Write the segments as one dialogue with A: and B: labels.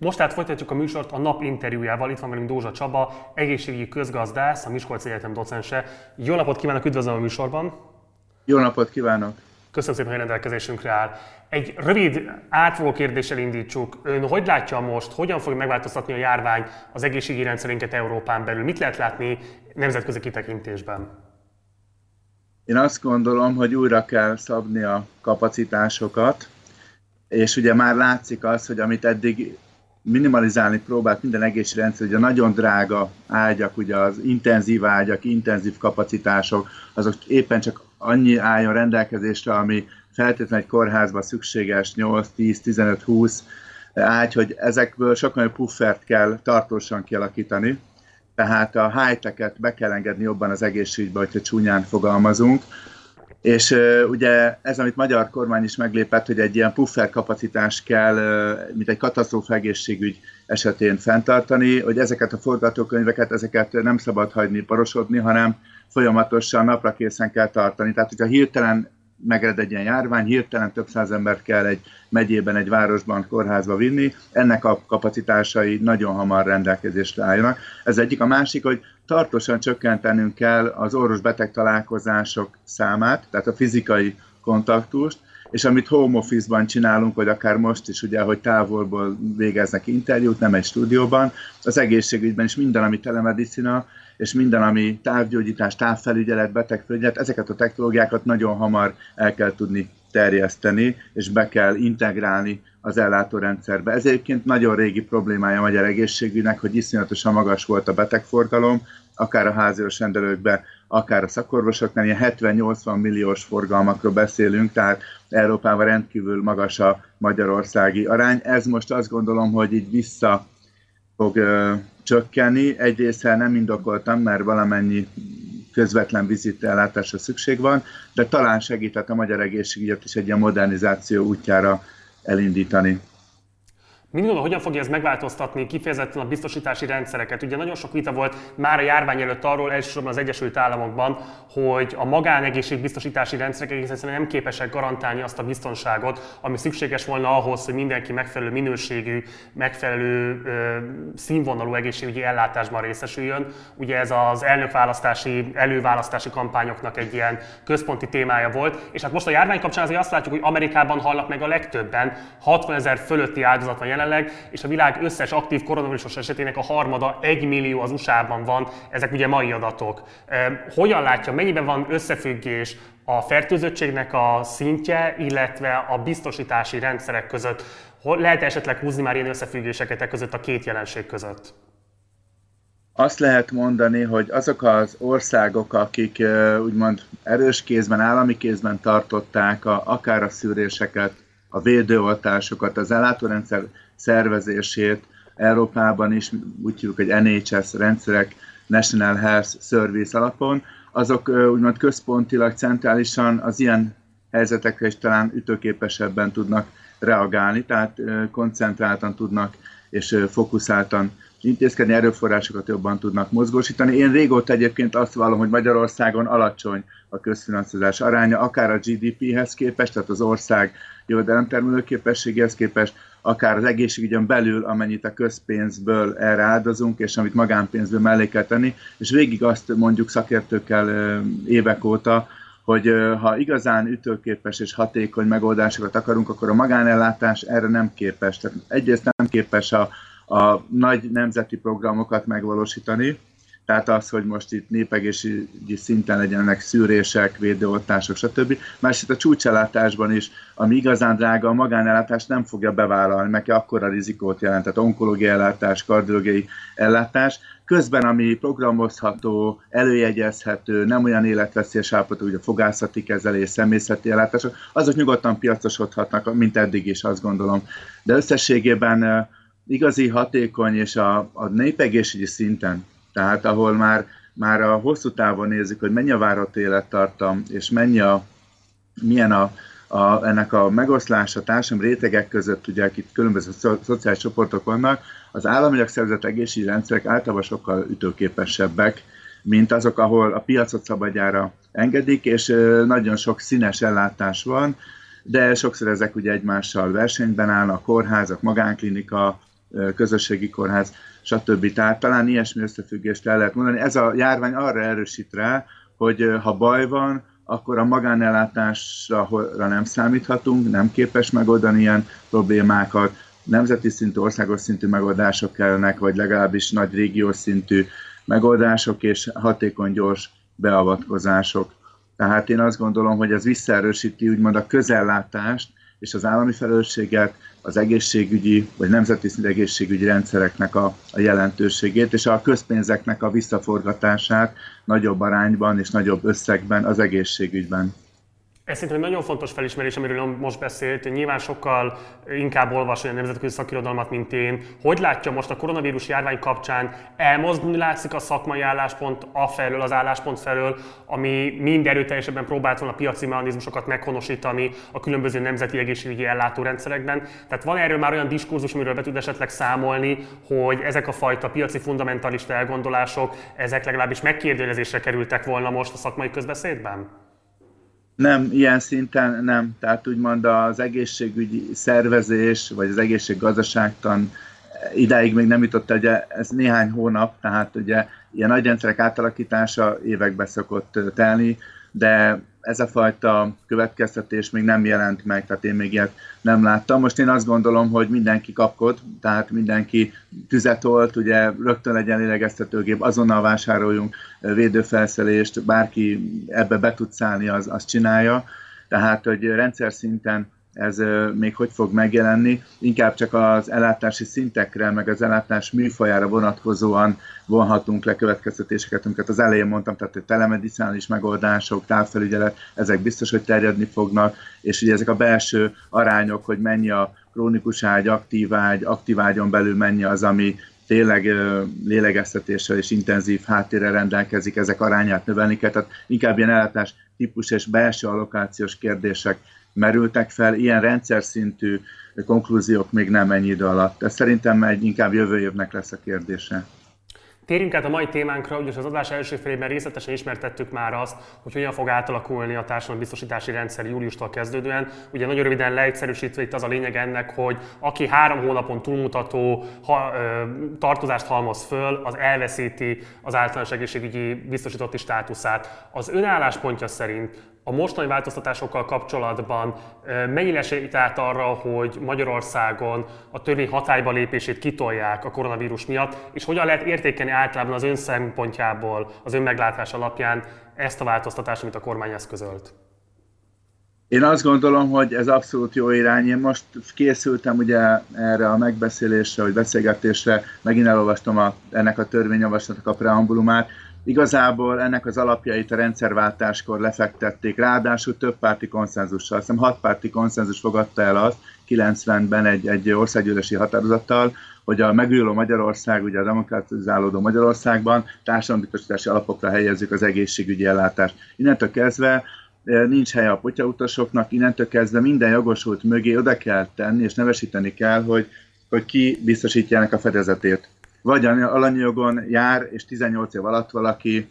A: Most tehát folytatjuk a műsort a nap interjújával. Itt van velünk Dózsa Csaba, egészségügyi közgazdász, a Miskolci Egyetem docense. Jó napot kívánok, üdvözlöm a műsorban!
B: Jó napot kívánok!
A: Köszönöm szépen, hogy rendelkezésünkre áll. Egy rövid, átfogó kérdéssel indítsuk. Ön hogy látja most, hogyan fog megváltoztatni a járvány az egészségügyi rendszerünket Európán belül? Mit lehet látni nemzetközi kitekintésben?
B: Én azt gondolom, hogy újra kell szabni a kapacitásokat, és ugye már látszik az, hogy amit eddig minimalizálni próbált minden egészségügyi rendszer, hogy a nagyon drága ágyak, ugye az intenzív ágyak, intenzív kapacitások, azok éppen csak annyi álljon rendelkezésre, ami feltétlenül egy kórházban szükséges 8, 10, 15, 20 ágy, hogy ezekből sokkal puffert kell tartósan kialakítani, tehát a high be kell engedni jobban az egészségügybe, hogyha csúnyán fogalmazunk, és ugye ez, amit magyar kormány is meglépett, hogy egy ilyen puffer kapacitás kell, uh, mint egy katasztrófa egészségügy esetén fenntartani, hogy ezeket a forgatókönyveket, ezeket nem szabad hagyni porosodni, hanem folyamatosan napra készen kell tartani. Tehát, hogyha hirtelen megred egy ilyen járvány, hirtelen több száz embert kell egy megyében, egy városban, kórházba vinni, ennek a kapacitásai nagyon hamar rendelkezésre álljanak. Ez egyik. A másik, hogy tartósan csökkentenünk kell az orvos-beteg találkozások számát, tehát a fizikai kontaktust, és amit home office-ban csinálunk, vagy akár most is, ugye, hogy távolból végeznek interjút, nem egy stúdióban, az egészségügyben is minden, ami telemedicina, és minden, ami távgyógyítás, távfelügyelet, betegfelügyelet, ezeket a technológiákat nagyon hamar el kell tudni terjeszteni, és be kell integrálni az ellátórendszerbe. Ez egyébként nagyon régi problémája a magyar egészségügynek, hogy iszonyatosan magas volt a betegforgalom, akár a házios rendelőkbe, akár a szakorvosoknál, ilyen 70-80 milliós forgalmakról beszélünk, tehát Európában rendkívül magas a magyarországi arány. Ez most azt gondolom, hogy így vissza fog ö, csökkenni. Egyrészt nem indokoltam, mert valamennyi közvetlen vizitellátásra szükség van, de talán segített a magyar egészségügyet is egy ilyen modernizáció útjára elindítani.
A: Mit gondol, hogyan fogja ez megváltoztatni kifejezetten a biztosítási rendszereket? Ugye nagyon sok vita volt már a járvány előtt arról, elsősorban az Egyesült Államokban, hogy a magánegészségbiztosítási rendszerek egész egyszerűen nem képesek garantálni azt a biztonságot, ami szükséges volna ahhoz, hogy mindenki megfelelő minőségű, megfelelő ö, színvonalú egészségügyi ellátásban részesüljön. Ugye ez az elnökválasztási, előválasztási kampányoknak egy ilyen központi témája volt, és hát most a járvány kapcsán azért azt látjuk, hogy Amerikában halnak meg a legtöbben, 60 ezer fölötti áldozat van jelenleg, és a világ összes aktív koronavírusos esetének a harmada 1 millió az USA-ban van, ezek ugye mai adatok. Hogyan látja, mennyiben van összefüggés a fertőzöttségnek a szintje, illetve a biztosítási rendszerek között? Lehet esetleg húzni már ilyen összefüggéseket e között a két jelenség között?
B: Azt lehet mondani, hogy azok az országok, akik úgymond erős kézben, állami kézben tartották a, akár a szűréseket, a védőoltásokat, az ellátórendszer szervezését Európában is, úgy hívjuk, hogy NHS rendszerek, National Health Service alapon, azok úgymond központilag, centrálisan az ilyen helyzetekre is talán ütőképesebben tudnak reagálni, tehát koncentráltan tudnak és fókuszáltan intézkedni, erőforrásokat jobban tudnak mozgósítani. Én régóta egyébként azt vallom, hogy Magyarországon alacsony a közfinanszírozás aránya, akár a GDP-hez képest, tehát az ország jövedelemtermelő képességéhez képest, akár az egészségügyön belül, amennyit a közpénzből erre áldozunk, és amit magánpénzből mellé kell tenni, és végig azt mondjuk szakértőkkel évek óta, hogy ha igazán ütőképes és hatékony megoldásokat akarunk, akkor a magánellátás erre nem képes. Tehát egyrészt nem képes a, a nagy nemzeti programokat megvalósítani, tehát az, hogy most itt népegészségügyi szinten legyenek szűrések, védőoltások, stb. Másrészt a csúcsellátásban is, ami igazán drága, a magánellátás nem fogja bevállalni, mert akkora rizikót jelent, tehát onkológiai ellátás, kardiológiai ellátás. Közben, ami programozható, előjegyezhető, nem olyan életveszélyes állapotú, hogy a fogászati kezelés, személyzeti ellátások, azok nyugodtan piacosodhatnak, mint eddig is, azt gondolom. De összességében igazi hatékony és a, a népegészségügyi szinten tehát ahol már, már a hosszú távon nézzük, hogy mennyi a várott élettartam, és mennyi a, milyen a, a, ennek a megoszlása társadalmi rétegek között, ugye akik különböző szo- szociális csoportok vannak, az államilag szervezett egészségügyi rendszerek általában sokkal ütőképesebbek, mint azok, ahol a piacot szabadjára engedik, és nagyon sok színes ellátás van, de sokszor ezek ugye egymással versenyben állnak, kórházak, magánklinika, közösségi kórház, stb. Tehát talán ilyesmi összefüggést el lehet mondani. Ez a járvány arra erősít rá, hogy ha baj van, akkor a magánellátásra nem számíthatunk, nem képes megoldani ilyen problémákat, nemzeti szintű, országos szintű megoldások kellene, vagy legalábbis nagy régiós szintű megoldások és hatékony, gyors beavatkozások. Tehát én azt gondolom, hogy ez visszaerősíti úgymond a közellátást és az állami felelősséget, az egészségügyi vagy nemzeti egészségügyi rendszereknek a, a jelentőségét, és a közpénzeknek a visszaforgatását nagyobb arányban és nagyobb összegben az egészségügyben.
A: Ez szerintem egy nagyon fontos felismerés, amiről most beszélt. Nyilván sokkal inkább olvas olyan nemzetközi szakirodalmat, mint én. Hogy látja most a koronavírus járvány kapcsán elmozdulni látszik a szakmai álláspont afelől, az álláspont felől, ami mind erőteljesebben próbált volna piaci mechanizmusokat meghonosítani a különböző nemzeti egészségügyi ellátórendszerekben. Tehát van erről már olyan diskurzus, amiről be tud esetleg számolni, hogy ezek a fajta piaci fundamentalista elgondolások, ezek legalábbis megkérdőjelezésre kerültek volna most a szakmai közbeszédben?
B: Nem, ilyen szinten nem. Tehát úgymond az egészségügyi szervezés, vagy az egészséggazdaságtan idáig még nem jutott, ugye ez néhány hónap, tehát ugye ilyen nagy rendszerek átalakítása évekbe szokott telni, de ez a fajta következtetés még nem jelent meg, tehát én még ilyet nem láttam. Most én azt gondolom, hogy mindenki kapkod, tehát mindenki tüzet olt, ugye rögtön legyen lélegeztetőgép, azonnal vásároljunk védőfelszelést, bárki ebbe be tud szállni, az, az csinálja. Tehát, hogy rendszer szinten ez még hogy fog megjelenni, inkább csak az ellátási szintekre, meg az ellátás műfajára vonatkozóan vonhatunk le következtetéseket, amiket az elején mondtam, tehát a telemedicinális megoldások, távfelügyelet, ezek biztos, hogy terjedni fognak, és ugye ezek a belső arányok, hogy mennyi a krónikus ágy, aktív ágy, aktív ágyon belül mennyi az, ami tényleg lélegeztetéssel és intenzív háttérrel rendelkezik, ezek arányát növelni kell, tehát inkább ilyen ellátás típus és belső allokációs kérdések merültek fel, ilyen rendszer szintű konklúziók még nem ennyi idő alatt. Ez szerintem egy inkább jövő évnek lesz a kérdése.
A: Térjünk át a mai témánkra, ugyanis az adás első felében részletesen ismertettük már azt, hogy hogyan fog átalakulni a társadalombiztosítási rendszer júliustól kezdődően. Ugye nagyon röviden leegyszerűsítve itt az a lényeg ennek, hogy aki három hónapon túlmutató ha, ö, tartozást halmoz föl, az elveszíti az általános egészségügyi biztosítotti státuszát. Az önálláspontja szerint a mostani változtatásokkal kapcsolatban mennyire esélyt át arra, hogy Magyarországon a törvény hatályba lépését kitolják a koronavírus miatt, és hogyan lehet értékelni általában az ön szempontjából, az ön meglátás alapján ezt a változtatást, amit a kormány eszközölt?
B: Én azt gondolom, hogy ez abszolút jó irány. Én most készültem ugye erre a megbeszélésre, vagy beszélgetésre, megint elolvastam a, ennek a törvényjavaslatnak a preambulumát, Igazából ennek az alapjait a rendszerváltáskor lefektették, ráadásul több párti konszenzussal. Azt hiszem hat párti konszenzus fogadta el azt 90-ben egy, egy országgyűlési határozattal, hogy a megújuló Magyarország, ugye a demokratizálódó Magyarországban társadalombiztosítási alapokra helyezzük az egészségügyi ellátást. Innentől kezdve nincs helye a potyautasoknak, innentől kezdve minden jogosult mögé oda kell tenni, és nevesíteni kell, hogy, hogy ki biztosítja ennek a fedezetét vagy alanyajogon jár, és 18 év alatt valaki,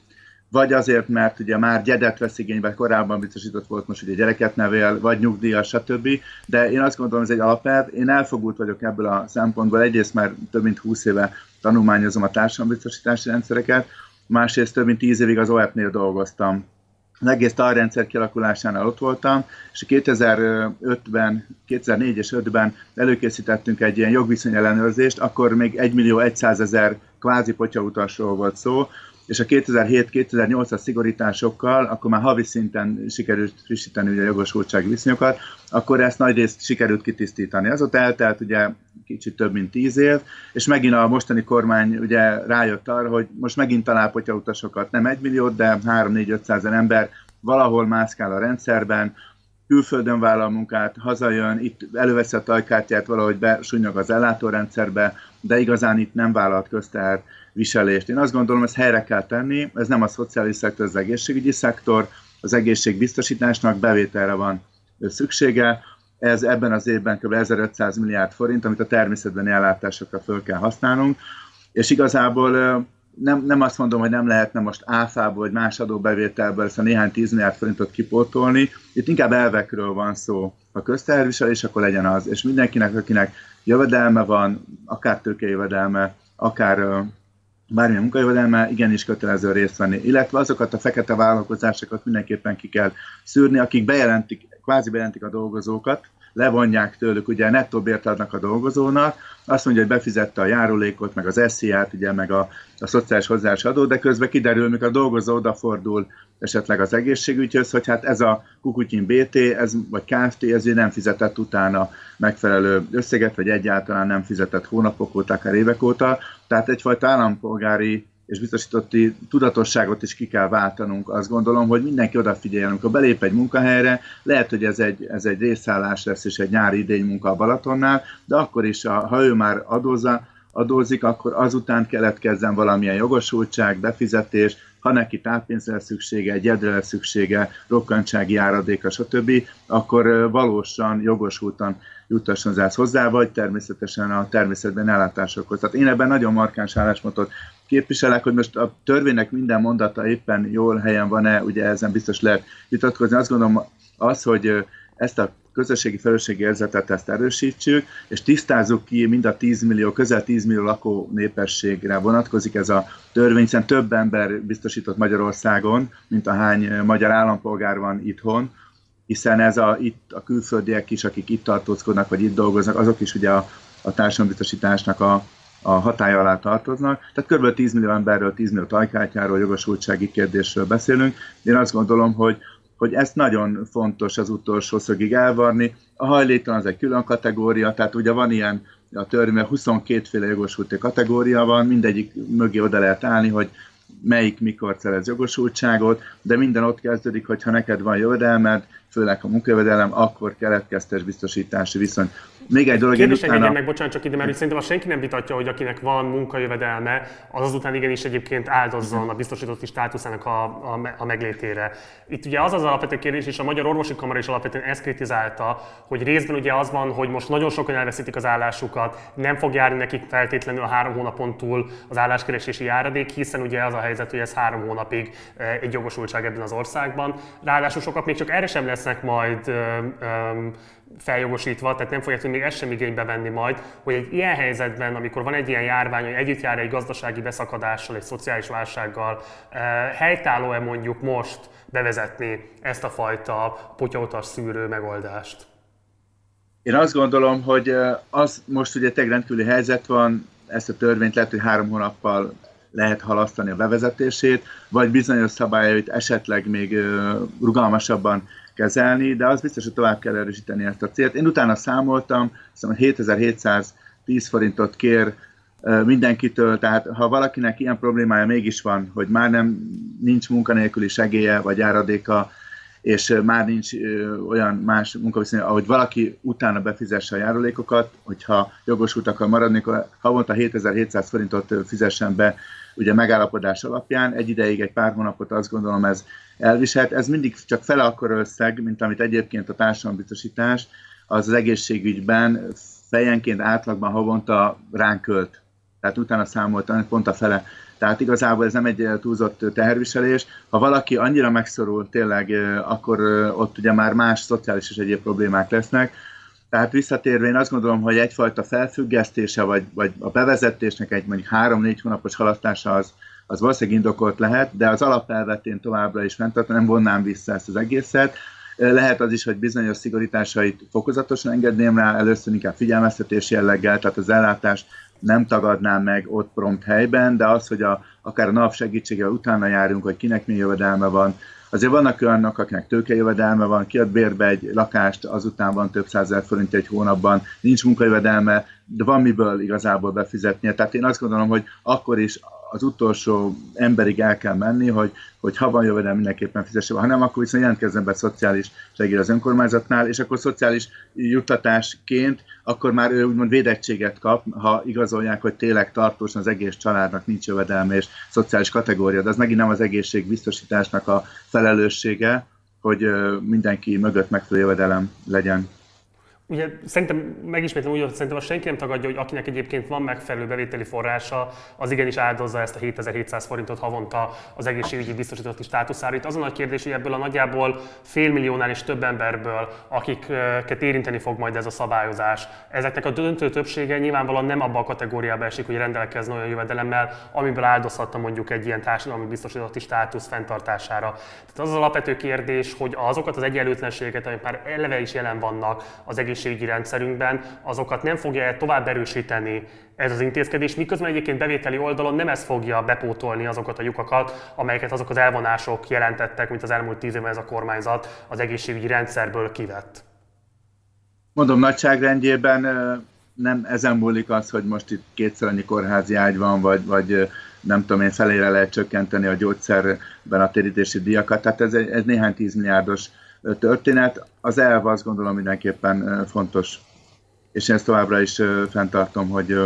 B: vagy azért, mert ugye már gyedet vesz igénybe, korábban biztosított volt, most ugye gyereket nevel, vagy nyugdíjas, stb. De én azt gondolom, ez egy alapelv. Én elfogult vagyok ebből a szempontból. Egyrészt már több mint 20 éve tanulmányozom a társadalombiztosítási rendszereket, másrészt több mint 10 évig az OEP-nél dolgoztam az egész rendszer kialakulásánál ott voltam, és 2005-ben, 2004 és 5-ben előkészítettünk egy ilyen jogviszony ellenőrzést, akkor még 1 millió 100 ezer kvázi potyautasról volt szó, és a 2007-2008-as szigorításokkal, akkor már havi szinten sikerült frissíteni ugye a jogosultsági viszonyokat, akkor ezt nagy részt sikerült kitisztítani. Azóta eltelt ugye kicsit több mint tíz év, és megint a mostani kormány ugye rájött arra, hogy most megint talál potyautasokat, nem egy milliót, de 3-4-500 ember valahol mászkál a rendszerben, külföldön vállal munkát, hazajön, itt előveszi a tajkártyát, valahogy besúnyog az ellátórendszerbe, de igazán itt nem vállalt közteher viselést. Én azt gondolom, ezt helyre kell tenni, ez nem a szociális szektor, az egészségügyi szektor, az egészségbiztosításnak bevételre van szüksége, ez ebben az évben kb. 1500 milliárd forint, amit a természetbeni ellátásokra föl kell használnunk, és igazából nem, nem azt mondom, hogy nem lehetne most áfából vagy más adóbevételből ezt a néhány tíz milliárd forintot kipótolni. Itt inkább elvekről van szó. Ha közteherviselés, akkor legyen az. És mindenkinek, akinek jövedelme van, akár tőkejövedelme, akár bármilyen munkajövedelme, igenis kötelező részt venni. Illetve azokat a fekete vállalkozásokat mindenképpen ki kell szűrni, akik bejelentik, kvázi bejelentik a dolgozókat, levonják tőlük, ugye nettó bért adnak a dolgozónak, azt mondja, hogy befizette a járulékot, meg az SZIA-t, ugye, meg a, a szociális hozzáás adó, de közben kiderül, mikor a dolgozó odafordul esetleg az egészségügyhöz, hogy hát ez a Kukutyin BT, ez, vagy Kft. ezért nem fizetett utána megfelelő összeget, vagy egyáltalán nem fizetett hónapok óta, akár évek óta. Tehát egyfajta állampolgári és biztosítotti tudatosságot is ki kell váltanunk. Azt gondolom, hogy mindenki odafigyeljen, amikor belép egy munkahelyre, lehet, hogy ez egy, ez egy részszállás lesz, és egy nyári idény munka a Balatonnál, de akkor is, ha ő már adózza, adózik, akkor azután keletkezzen valamilyen jogosultság, befizetés, ha neki táppénzre lesz szüksége, egy egyedre lesz szüksége, rokkantsági áradéka, stb., akkor valósan, jogosultan juttasson az hozzá, vagy természetesen a természetben ellátásokhoz. Tehát én ebben nagyon markáns álláspontot képviselek, hogy most a törvénynek minden mondata éppen jól helyen van-e, ugye ezen biztos lehet vitatkozni. Azt gondolom az, hogy ezt a közösségi felelősségi érzetet ezt erősítsük, és tisztázzuk ki mind a 10 millió, közel 10 millió lakó népességre vonatkozik ez a törvény, hiszen több ember biztosított Magyarországon, mint a hány magyar állampolgár van itthon, hiszen ez a, itt a külföldiek is, akik itt tartózkodnak, vagy itt dolgoznak, azok is ugye a, a társadalombiztosításnak a, a hatája alá tartoznak. Tehát kb. 10 millió emberről, 10 millió tajkártyáról, jogosultsági kérdésről beszélünk. Én azt gondolom, hogy, hogy ezt nagyon fontos az utolsó szögig elvarni. A hajléktalan az egy külön kategória, tehát ugye van ilyen a törvényben 22 féle jogosulti kategória van, mindegyik mögé oda lehet állni, hogy melyik mikor szerez jogosultságot, de minden ott kezdődik, hogy ha neked van jövedelmed, főleg a munkajövedelem, akkor keletkeztes biztosítási viszony.
A: Még egy dolog, Kérdés utána... meg, bocsánat, csak ide, mert szerintem azt senki nem vitatja, hogy akinek van munkajövedelme, az azután igenis egyébként áldozzon a biztosítotti státuszának a, a, a meglétére. Itt ugye az az alapvető kérdés, és a Magyar Orvosi Kamara is alapvetően ezt kritizálta, hogy részben ugye az van, hogy most nagyon sokan elveszítik az állásukat, nem fog járni nekik feltétlenül a három hónapon túl az álláskeresési járadék, hiszen ugye az a helyzet, hogy ez három hónapig eh, egy jogosultság ebben az országban. Ráadásul sokat még csak erre sem lesznek majd um, feljogosítva, tehát nem fogják tudni még ezt sem igénybe venni majd, hogy egy ilyen helyzetben, amikor van egy ilyen járvány, hogy együtt jár egy gazdasági beszakadással, egy szociális válsággal, helytálló-e mondjuk most bevezetni ezt a fajta potyautas szűrő megoldást?
B: Én azt gondolom, hogy az most ugye egy rendkívüli helyzet van, ezt a törvényt lehet, hogy három hónappal lehet halasztani a bevezetését, vagy bizonyos szabályait esetleg még rugalmasabban kezelni, de az biztos, hogy tovább kell erősíteni ezt a célt. Én utána számoltam, hiszem 7710 forintot kér mindenkitől, tehát ha valakinek ilyen problémája mégis van, hogy már nem nincs munkanélküli segélye vagy áradéka, és már nincs olyan más munkaviszony, ahogy valaki utána befizesse a járulékokat, hogyha jogosult akar maradni, akkor havonta 7700 forintot fizessen be ugye megállapodás alapján, egy ideig, egy pár hónapot azt gondolom ez elviselt. Ez mindig csak fele akkor összeg, mint amit egyébként a társadalombiztosítás az, az egészségügyben fejenként átlagban havonta ránk költ. Tehát utána számoltam, pont a fele. Tehát igazából ez nem egy túlzott teherviselés. Ha valaki annyira megszorul tényleg, akkor ott ugye már más szociális és egyéb problémák lesznek. Tehát visszatérve én azt gondolom, hogy egyfajta felfüggesztése, vagy, vagy a bevezetésnek egy mondjuk három-négy hónapos halasztása az, az valószínűleg indokolt lehet, de az alapelvet én továbbra is fenntartom, nem vonnám vissza ezt az egészet. Lehet az is, hogy bizonyos szigorításait fokozatosan engedném rá, először inkább figyelmeztetés jelleggel, tehát az ellátást nem tagadnám meg ott prompt helyben, de az, hogy a, akár a nap segítségével utána járunk, hogy kinek mi jövedelme van, Azért vannak olyanok, akinek tőkejövedelme van, kiad bérbe egy lakást, azután van több százezer forint egy hónapban, nincs munkajövedelme, de van miből igazából befizetnie. Tehát én azt gondolom, hogy akkor is az utolsó emberig el kell menni, hogy, hogy ha van jövedelem, mindenképpen fizesse ha nem, akkor viszont jelentkezzen be szociális segély az önkormányzatnál, és akkor szociális juttatásként akkor már ő úgymond védettséget kap, ha igazolják, hogy tényleg tartósan az egész családnak nincs jövedelme és szociális kategória, de az megint nem az egészségbiztosításnak a felelőssége, hogy mindenki mögött megfelelő jövedelem legyen.
A: Ugye szerintem megismétlem úgy, hogy szerintem a senki nem tagadja, hogy akinek egyébként van megfelelő bevételi forrása, az igenis áldozza ezt a 7700 forintot havonta az egészségügyi biztosítotti státuszára. Itt az a nagy kérdés, hogy ebből a nagyjából félmilliónál és több emberből, akiket érinteni fog majd ez a szabályozás. Ezeknek a döntő többsége nyilvánvalóan nem abba a kategóriába esik, hogy rendelkezne olyan jövedelemmel, amiből áldozhatta mondjuk egy ilyen társadalmi biztosítotti státusz fenntartására. Tehát az az alapvető kérdés, hogy azokat az egyenlőtlenségeket, amik már eleve is jelen vannak az egész egészségügyi rendszerünkben, azokat nem fogja tovább erősíteni ez az intézkedés, miközben egyébként bevételi oldalon nem ez fogja bepótolni azokat a lyukakat, amelyeket azok az elvonások jelentettek, mint az elmúlt tíz évben ez a kormányzat az egészségügyi rendszerből kivett.
B: Mondom, nagyságrendjében nem ezen múlik az, hogy most itt kétszer annyi kórházi ágy van, vagy, vagy nem tudom én, felére lehet csökkenteni a gyógyszerben a térítési díjakat. Tehát ez, ez néhány tízmilliárdos történet. Az elv azt gondolom mindenképpen fontos, és én ezt továbbra is fenntartom, hogy,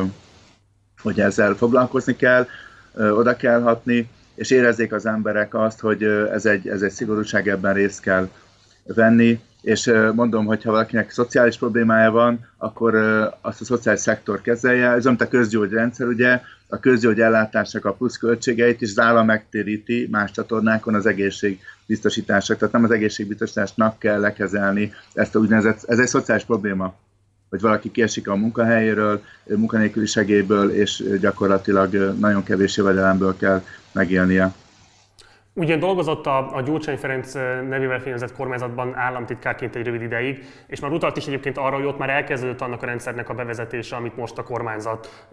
B: hogy ezzel foglalkozni kell, oda kell hatni, és érezzék az emberek azt, hogy ez egy, ez egy szigorúság, ebben részt kell venni, és mondom, hogy ha valakinek szociális problémája van, akkor azt a szociális szektor kezelje. Ez mint a közgyógyrendszer, ugye, a közgyógy ellátásnak a plusz költségeit is az állam megtéríti más csatornákon az egészségbiztosítások. Tehát nem az egészségbiztosításnak kell lekezelni ezt a úgynevezett, ez egy szociális probléma hogy valaki kiesik a munkahelyéről, munkanélküli segélyből, és gyakorlatilag nagyon kevés jövedelemből kell megélnie.
A: Ugye dolgozott a, a Gyurcsány Ferenc nevével fényezett kormányzatban államtitkárként egy rövid ideig, és már utalt is egyébként arra, hogy ott már elkezdődött annak a rendszernek a bevezetése, amit most a kormányzat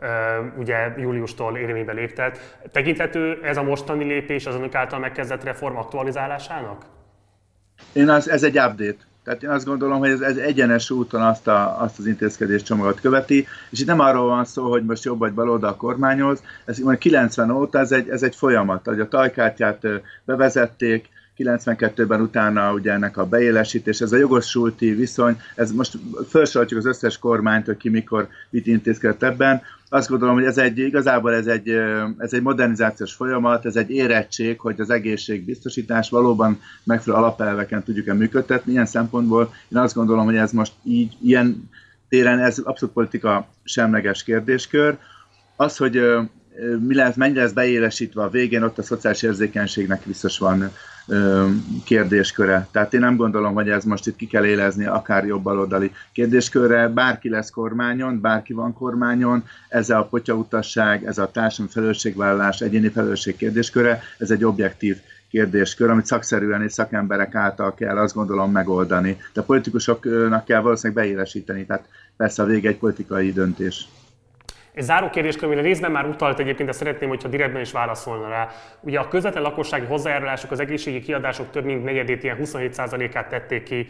A: ugye júliustól érvénybe léptet. Tekinthető ez a mostani lépés az önök által megkezdett reform aktualizálásának?
B: Én az, ez egy update. Tehát én azt gondolom, hogy ez, ez egyenes úton azt, a, azt az intézkedés csomagot követi, és itt nem arról van szó, hogy most jobb vagy baloldal kormányoz, ez 90 óta ez egy, ez egy folyamat, hogy a tajkártyát bevezették, 92-ben utána ugye ennek a beélesítés, ez a jogosulti viszony, ez most felsoroljuk az összes kormányt, hogy ki mikor mit intézkedett ebben. Azt gondolom, hogy ez egy, igazából ez egy, ez egy modernizációs folyamat, ez egy érettség, hogy az egészségbiztosítás valóban megfelelő alapelveken tudjuk-e működtetni. Ilyen szempontból én azt gondolom, hogy ez most így, ilyen téren ez abszolút politika semleges kérdéskör. Az, hogy mi lesz, mennyire lesz beélesítve a végén, ott a szociális érzékenységnek biztos van kérdésköre. Tehát én nem gondolom, hogy ez most itt ki kell élezni akár jobbalodali kérdéskörre. Bárki lesz kormányon, bárki van kormányon, ez a potyautasság, ez a társadalmi felelősségvállalás, egyéni felelősség kérdésköre, ez egy objektív kérdéskör, amit szakszerűen és szakemberek által kell azt gondolom megoldani. De politikusoknak kell valószínűleg beélesíteni, tehát persze a vége egy politikai döntés.
A: Egy záró kérdés, amire részben már utalt egyébként, de szeretném, hogyha direktben is válaszolna rá. Ugye a közvetlen lakossági hozzájárulások, az egészségi kiadások több mint negyedét, ilyen 27%-át tették ki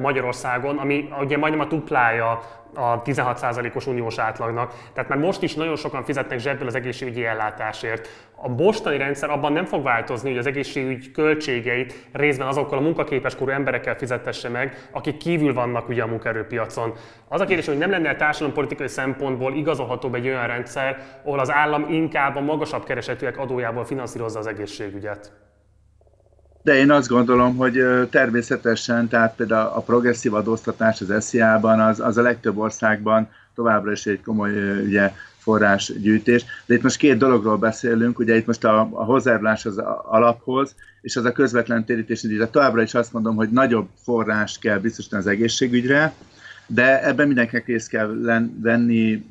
A: Magyarországon, ami ugye majdnem a duplája a 16%-os uniós átlagnak. Tehát már most is nagyon sokan fizetnek zsebből az egészségügyi ellátásért. A mostani rendszer abban nem fog változni, hogy az egészségügy költségeit részben azokkal a munkaképes korú emberekkel fizetesse meg, akik kívül vannak ugye a munkaerőpiacon. Az a kérdés, hogy nem lenne társadalompolitikai szempontból igazolhatóbb egy olyan rendszer, ahol az állam inkább a magasabb keresetűek adójából finanszírozza az egészségügyet.
B: De én azt gondolom, hogy természetesen, tehát például a progresszív adóztatás az SZIA-ban, az, az a legtöbb országban továbbra is egy komoly ugye, forrásgyűjtés. De itt most két dologról beszélünk, ugye itt most a, a hozzájárulás az alaphoz, és az a közvetlen térítési díj. Továbbra is azt mondom, hogy nagyobb forrást kell biztosítani az egészségügyre, de ebben mindenkinek részt kell venni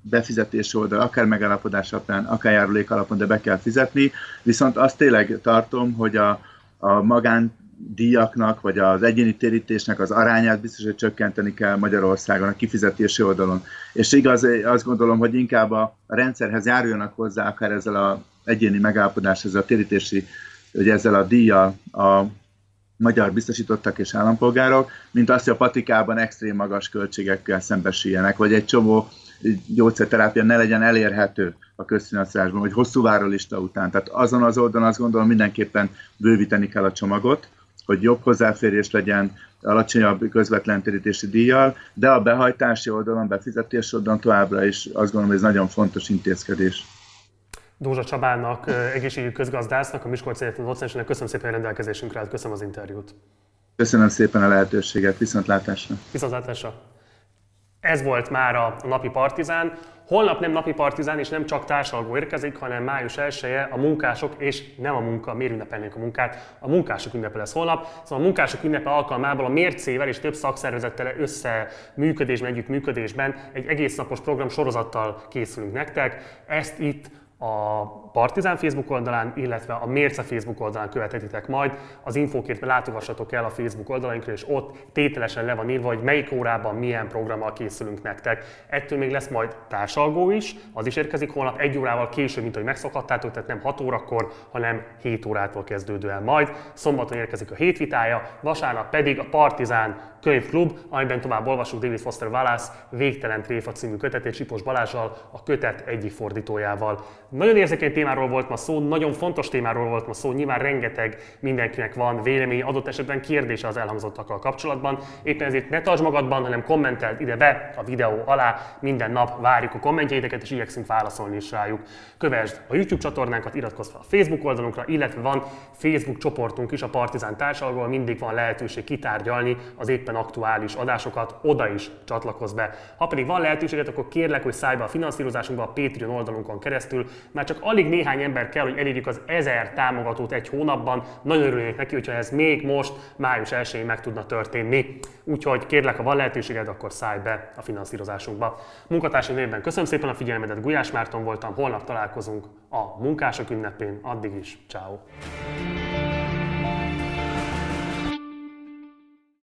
B: befizetés oldal, akár megállapodás alapján, akár járulék alapon, de be kell fizetni. Viszont azt tényleg tartom, hogy a, a magándíjaknak, vagy az egyéni térítésnek az arányát biztos, hogy csökkenteni kell Magyarországon a kifizetési oldalon. És igaz, azt gondolom, hogy inkább a rendszerhez járuljanak hozzá, akár ezzel az egyéni megállapodás, ezzel a térítési, hogy ezzel a díjjal a magyar biztosítottak és állampolgárok, mint azt, hogy a patikában extrém magas költségekkel szembesüljenek, vagy egy csomó gyógyszerterápia ne legyen elérhető a közfinanszírozásban, vagy hosszú várólista után. Tehát azon az oldalon azt gondolom mindenképpen bővíteni kell a csomagot, hogy jobb hozzáférés legyen alacsonyabb közvetlen térítési díjjal, de a behajtási oldalon, befizetési oldalon továbbra is azt gondolom, hogy ez nagyon fontos intézkedés.
A: Dózsa Csabának, egészségügyi közgazdásznak, a Miskolc Egyetem docensének köszönöm szépen a rendelkezésünkre, köszönöm az interjút.
B: Köszönöm szépen a lehetőséget, viszontlátásra.
A: Viszontlátásra. Ez volt már a napi partizán. Holnap nem napi partizán és nem csak társalgó érkezik, hanem május 1 -e a munkások, és nem a munka, miért ünnepelnénk a munkát, a munkások ünnepe lesz holnap. Szóval a munkások ünnepe alkalmából a mércével és több szakszervezettel összeműködésben, együttműködésben egy egész napos program sorozattal készülünk nektek. Ezt itt a Partizán Facebook oldalán, illetve a Mérce Facebook oldalán követhetitek majd. Az infókért látogassatok el a Facebook oldalainkra, és ott tételesen le van írva, hogy melyik órában milyen programmal készülünk nektek. Ettől még lesz majd társalgó is, az is érkezik holnap egy órával később, mint ahogy megszokhattátok, tehát nem 6 órakor, hanem 7 órától kezdődően majd. Szombaton érkezik a hétvitája, vasárnap pedig a Partizán könyvklub, amiben tovább olvasunk David Foster Wallace Végtelen Tréfa című kötetét Sipos Balázsal, a kötet egyik fordítójával. Nagyon érzékeny témáról volt ma szó, nagyon fontos témáról volt ma szó, nyilván rengeteg mindenkinek van vélemény, adott esetben kérdése az elhangzottakkal kapcsolatban. Éppen ezért ne tartsd magadban, hanem kommenteld ide be a videó alá, minden nap várjuk a kommentjeiteket, és igyekszünk válaszolni is rájuk. Kövesd a YouTube csatornánkat, iratkozz fel a Facebook oldalunkra, illetve van Facebook csoportunk is, a Partizán társalgó, mindig van lehetőség kitárgyalni az éppen aktuális adásokat, oda is csatlakozz be. Ha pedig van lehetőséget, akkor kérlek, hogy szállj be a finanszírozásunkba a Patreon oldalunkon keresztül, már csak alig néhány ember kell, hogy elérjük az 1000 támogatót egy hónapban. Nagyon örülnék neki, hogyha ez még most, május 1 meg tudna történni. Úgyhogy kérlek, ha van lehetőséged, akkor szállj be a finanszírozásunkba. Munkatársi névben köszönöm szépen a figyelmedet, Gulyás Márton voltam, holnap találkozunk a munkások ünnepén, addig is, ciao.